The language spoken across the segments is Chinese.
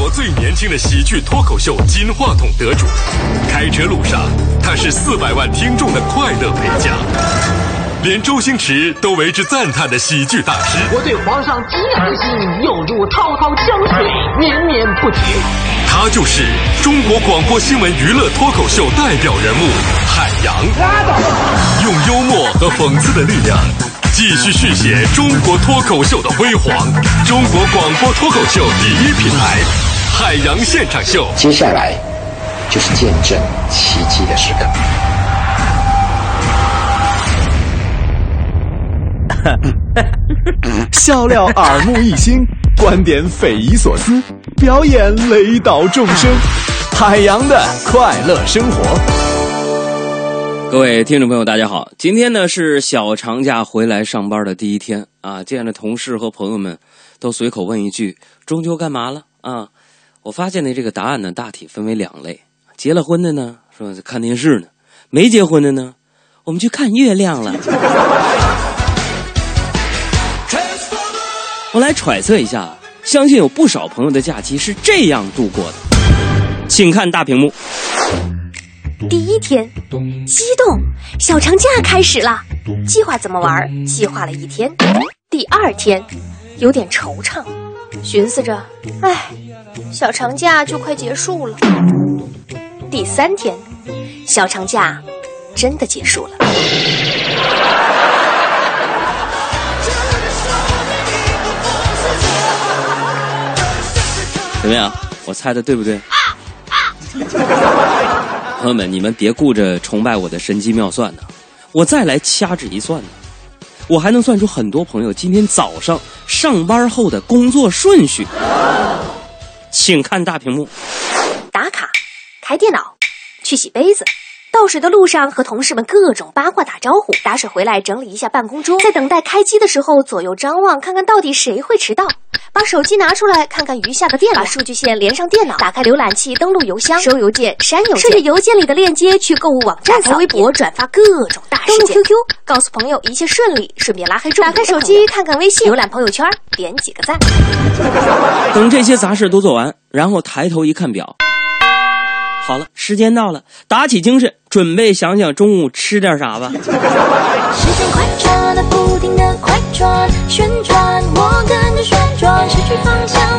国最年轻的喜剧脱口秀金话筒得主。开车路上，他是四百万听众的快乐陪驾。连周星驰都为之赞叹的喜剧大师。我对皇上极爱心，犹如滔滔江水绵绵不绝。他就是中国广播新闻娱乐脱口秀代表人物海洋。用幽默和讽刺的力量，继续续写中国脱口秀的辉煌。中国广播脱口秀第一品牌，海洋现场秀。接下来就是见证奇迹的时刻。笑料耳目一新，观点匪夷所思，表演雷倒众生，海洋的快乐生活。各位听众朋友，大家好！今天呢是小长假回来上班的第一天啊，见着同事和朋友们，都随口问一句：“中秋干嘛了？”啊，我发现呢这个答案呢大体分为两类：结了婚的呢说看电视呢，没结婚的呢，我们去看月亮了。我来揣测一下，相信有不少朋友的假期是这样度过的，请看大屏幕。第一天，激动，小长假开始了，计划怎么玩？计划了一天。第二天，有点惆怅，寻思着，唉，小长假就快结束了。第三天，小长假真的结束了。怎么样？我猜的对不对？朋友们，你们别顾着崇拜我的神机妙算呢，我再来掐指一算呢，我还能算出很多朋友今天早上上班后的工作顺序。请看大屏幕。打卡，开电脑，去洗杯子。倒水的路上和同事们各种八卦打招呼，打水回来整理一下办公桌，在等待开机的时候左右张望，看看到底谁会迟到。把手机拿出来看看余下的电，把数据线连上电脑，打开浏览器登录邮箱，收邮件删邮件，顺着邮件里的链接去购物网站，扫微博转发各种大事件，登录 QQ 告诉朋友一切顺利，顺便拉黑众。打开手机看看微信，浏览朋友圈，点几个赞。等这些杂事都做完，然后抬头一看表。好了，时间到了，打起精神，准备想想中午吃点啥吧。时间快转啊，不停的快转，去方向，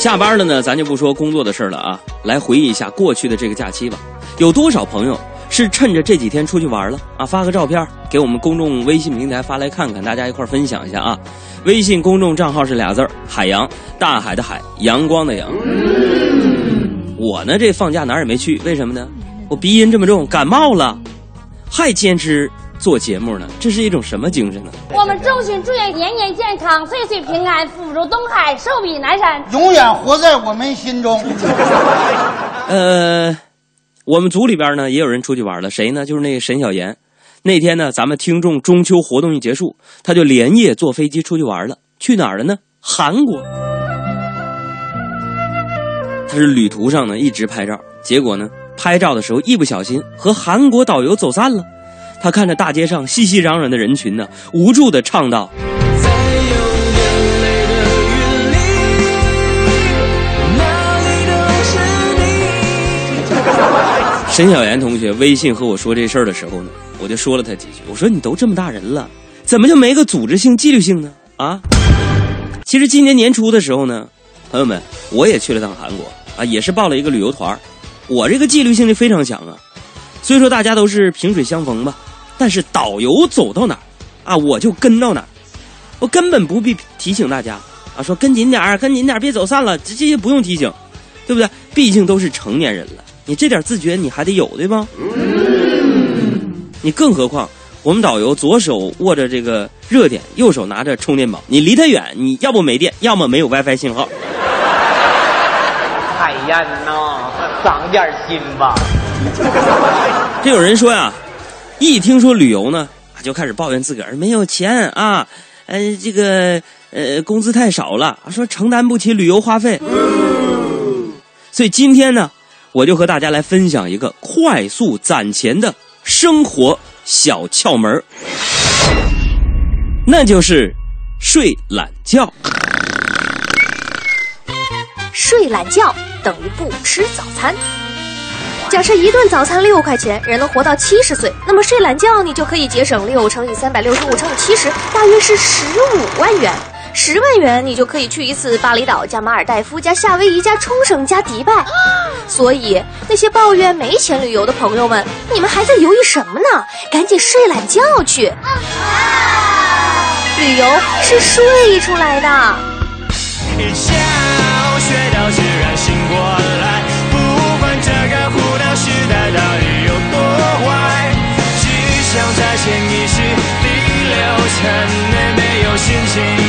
下班了呢，咱就不说工作的事了啊，来回忆一下过去的这个假期吧。有多少朋友是趁着这几天出去玩了啊？发个照片给我们公众微信平台发来看看，大家一块分享一下啊。微信公众账号是俩字儿：海洋，大海的海，阳光的阳。我呢，这放假哪儿也没去，为什么呢？我鼻音这么重，感冒了，还坚持做节目呢，这是一种什么精神呢？我们衷心祝愿年年健康，岁岁平安，福如东海，寿比南山。永远活在我们心中。呃，我们组里边呢也有人出去玩了，谁呢？就是那个沈小妍。那天呢，咱们听众中秋活动一结束，他就连夜坐飞机出去玩了。去哪儿了呢？韩国。他是旅途上呢一直拍照，结果呢拍照的时候一不小心和韩国导游走散了。他看着大街上熙熙攘攘的人群呢，无助的唱道。沈小妍同学微信和我说这事儿的时候呢，我就说了他几句。我说你都这么大人了，怎么就没个组织性、纪律性呢？啊！其实今年年初的时候呢，朋友们，我也去了趟韩国啊，也是报了一个旅游团儿我这个纪律性就非常强啊。虽说大家都是萍水相逢吧，但是导游走到哪儿啊，我就跟到哪儿，我根本不必提醒大家啊，说跟紧点儿，跟紧点儿，别走散了，这这些不用提醒，对不对？毕竟都是成年人了。你这点自觉你还得有对吧？你更何况我们导游左手握着这个热点，右手拿着充电宝。你离他远，你要不没电，要么没有 WiFi 信号。海燕呐，长点心吧。这有人说呀，一听说旅游呢，就开始抱怨自个儿没有钱啊，呃，这个呃工资太少了，说承担不起旅游花费。所以今天呢，我就和大家来分享一个快速攒钱的生活小窍门儿那就是睡懒觉。睡懒觉等于不吃早餐。假设一顿早餐六块钱，人能活到七十岁，那么睡懒觉你就可以节省六乘以三百六十五乘以七十，大约是十五万元。十万元你就可以去一次巴厘岛加马尔代夫加夏威夷加冲绳加迪拜。所以那些抱怨没钱旅游的朋友们，你们还在犹豫什么呢？赶紧睡懒觉去！旅游是睡出来的。很累没有信心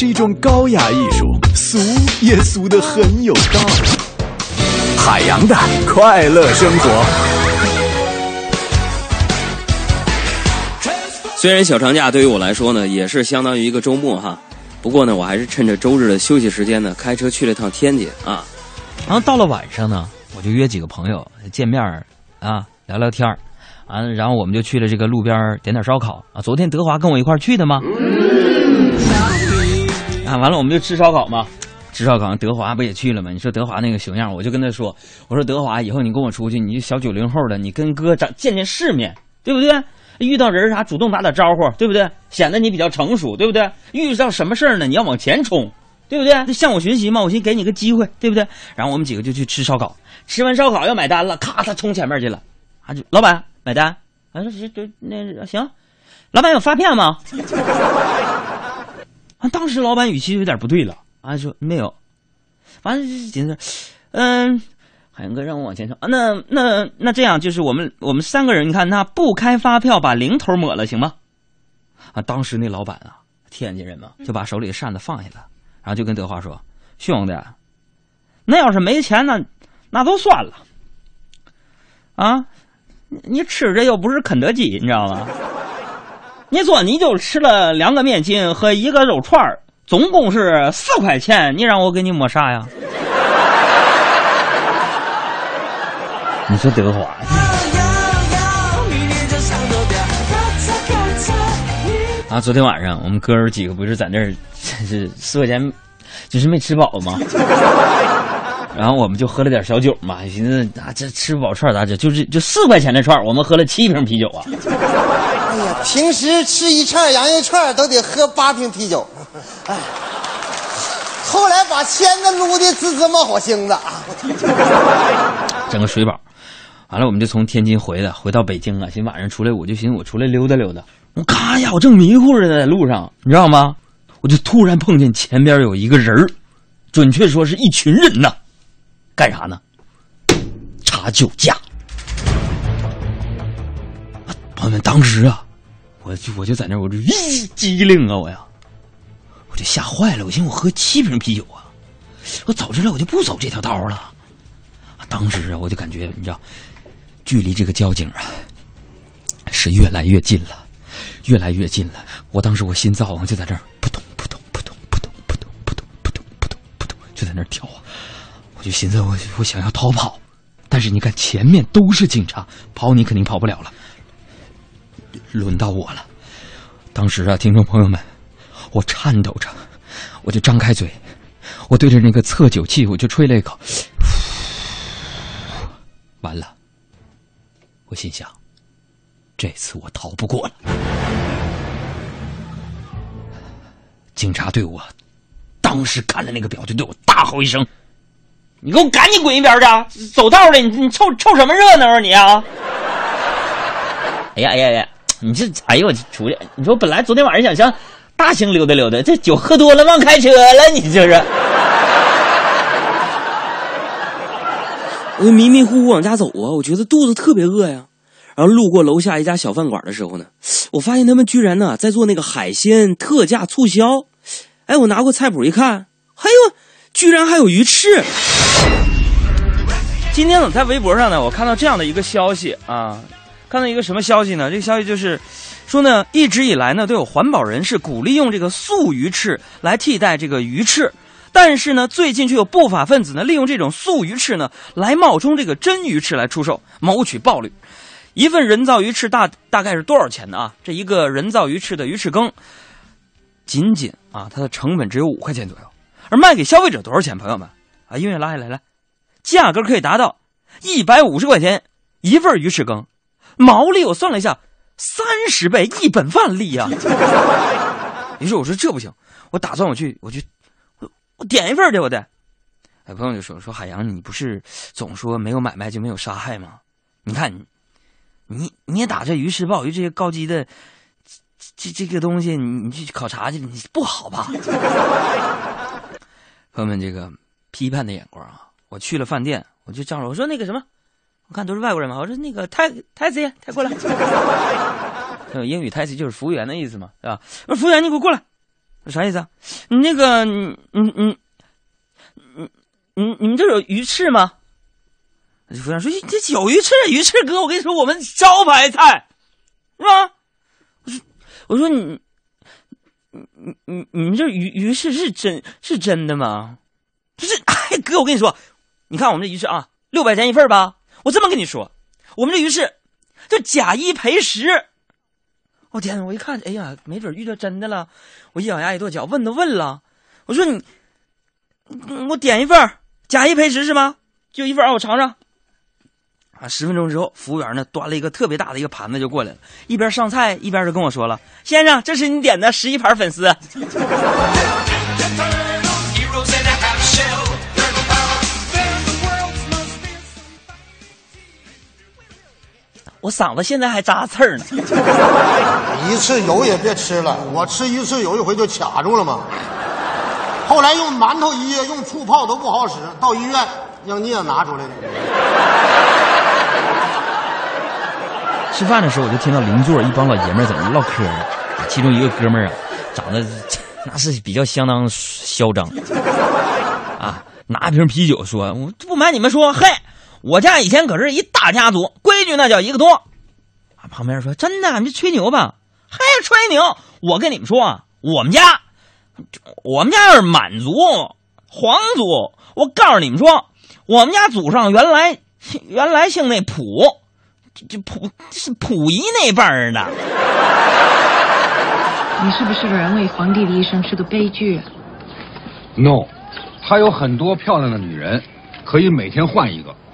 是一种高雅艺术，俗也俗得很有道理。海洋的快乐生活。虽然小长假对于我来说呢，也是相当于一个周末哈，不过呢，我还是趁着周日的休息时间呢，开车去了趟天津啊。然后到了晚上呢，我就约几个朋友见面儿啊，聊聊天儿，啊，然后我们就去了这个路边点点烧烤啊。昨天德华跟我一块儿去的吗？啊，完了我们就吃烧烤嘛，吃烧烤，德华不也去了吗？你说德华那个熊样，我就跟他说，我说德华，以后你跟我出去，你就小九零后的，你跟哥长见见世面，对不对？遇到人啥主动打打招呼，对不对？显得你比较成熟，对不对？遇到什么事儿呢，你要往前冲，对不对？向我学习嘛，我寻思给你个机会，对不对？然后我们几个就去吃烧烤，吃完烧烤要买单了，咔，他冲前面去了，啊，就老板买单，啊，说行，那行，老板有发票吗？啊，当时老板语气有点不对了，啊，说没有，完了寻思，嗯。海洋哥让我往前冲啊，那那那这样就是我们我们三个人，你看那不开发票把零头抹了行吗？啊，当时那老板啊，天津人嘛，就把手里的扇子放下了，然后就跟德华说：“兄弟，那要是没钱那那都算了，啊，你吃的又不是肯德基，你知道吗？你说你就吃了两个面筋和一个肉串儿总共是四块钱，你让我给你抹啥呀？”你说德华，啊，昨天晚上我们哥儿几个不是在那儿，是四块钱，就是没吃饱吗？然后我们就喝了点小酒嘛，寻思啊，这吃不饱串咋整？就是就四块钱的串，我们喝了七瓶啤酒啊！哎呀，平时吃一串羊肉串都得喝八瓶啤酒，哎，后来把签子撸的滋滋冒火星子啊！整个水饱，完了我们就从天津回来，回到北京啊，寻晚上出来，我就寻思我出来溜达溜达。我咔呀，我正迷糊着呢，在路上，你知道吗？我就突然碰见前边有一个人儿，准确说是一群人呐，干啥呢？查酒驾。朋友们，当时啊，我就我就在那，我就一机灵啊，我呀，我就吓坏了。我寻思我喝七瓶啤酒啊，我早知道我就不走这条道了。当时啊，我就感觉你知道，距离这个交警啊是越来越近了，越来越近了。我当时我心脏就在这儿扑通扑通扑通扑通扑通扑通扑通扑通扑通就在那跳啊。就寻思我我想要逃跑，但是你看前面都是警察，跑你肯定跑不了了。轮到我了，当时啊，听众朋友们，我颤抖着，我就张开嘴，我对着那个测酒器，我就吹了一口，完了，我心想，这次我逃不过了。警察对我当时看了那个表，就对我大吼一声：“你给我赶紧滚一边去！走道的，你你凑凑什么热闹啊你啊！” 哎呀哎呀呀！你这哎呦我出去！你说本来昨天晚上想上大兴溜达溜达，这酒喝多了忘开车了，你这是。我就迷迷糊糊往家走啊，我觉得肚子特别饿呀。然后路过楼下一家小饭馆的时候呢，我发现他们居然呢在做那个海鲜特价促销。哎，我拿过菜谱一看，哎呦，居然还有鱼翅！今天我在微博上呢，我看到这样的一个消息啊。看到一个什么消息呢？这个消息就是说呢，一直以来呢都有环保人士鼓励用这个素鱼翅来替代这个鱼翅，但是呢，最近却有不法分子呢利用这种素鱼翅呢来冒充这个真鱼翅来出售，谋取暴利。一份人造鱼翅大大概是多少钱呢？啊，这一个人造鱼翅的鱼翅羹，仅仅啊它的成本只有五块钱左右，而卖给消费者多少钱？朋友们啊，音乐拉下来来，价格可以达到一百五十块钱一份鱼翅羹。毛利我算了一下，三十倍，一本万利呀！于是我说这不行，我打算我去，我去，我我点一份去，我得。哎，朋友就说说海洋，你不是总说没有买卖就没有杀害吗？你看你，你你也打这鱼翅鲍鱼这些高级的这这个东西，你你去考察去，你不好吧？朋友们，这个批判的眼光啊！我去了饭店，我就叫了，我说那个什么。我看都是外国人嘛，我说那个泰泰子，泰过来。英语泰子就是服务员的意思嘛，是吧？我说服务员，你给我过来，啥意思啊？你那个，你你你你你你们这有鱼翅吗？服务员说这有鱼翅，鱼翅哥，我跟你说，我们招牌菜，是吧？我说我说你你你你们这鱼鱼翅是真是真的吗？不是，哎哥，我跟你说，你看我们这鱼翅啊，六百钱一份吧。我这么跟你说，我们这鱼翅就假一赔十。我天！我一看，哎呀，没准遇到真的了。我一咬牙一跺脚，问都问了。我说你，我点一份假一赔十是吗？就一份啊我尝尝。啊！十分钟之后，服务员呢端了一个特别大的一个盘子就过来了，一边上菜一边就跟我说了：“先生，这是你点的十一盘粉丝。”我嗓子现在还扎刺儿呢。一次油也别吃了，我吃一次有一回就卡住了嘛。后来用馒头噎，用醋泡都不好使，到医院让镊子拿出来了。吃饭的时候，我就听到邻座一帮老爷们在那唠嗑呢。其中一个哥们儿啊，长得 那是比较相当嚣张啊，拿瓶啤酒说：“我不瞒你们说，嘿。”我家以前可是一大家族，规矩那叫一个多。啊，旁边说真的，你这吹牛吧？还吹牛？我跟你们说啊，我们家，我们家是满族皇族。我告诉你们说，我们家祖上原来原来姓那溥，这溥是溥仪那辈儿的。你是不是认为皇帝的一生是个悲剧？No，他有很多漂亮的女人，可以每天换一个。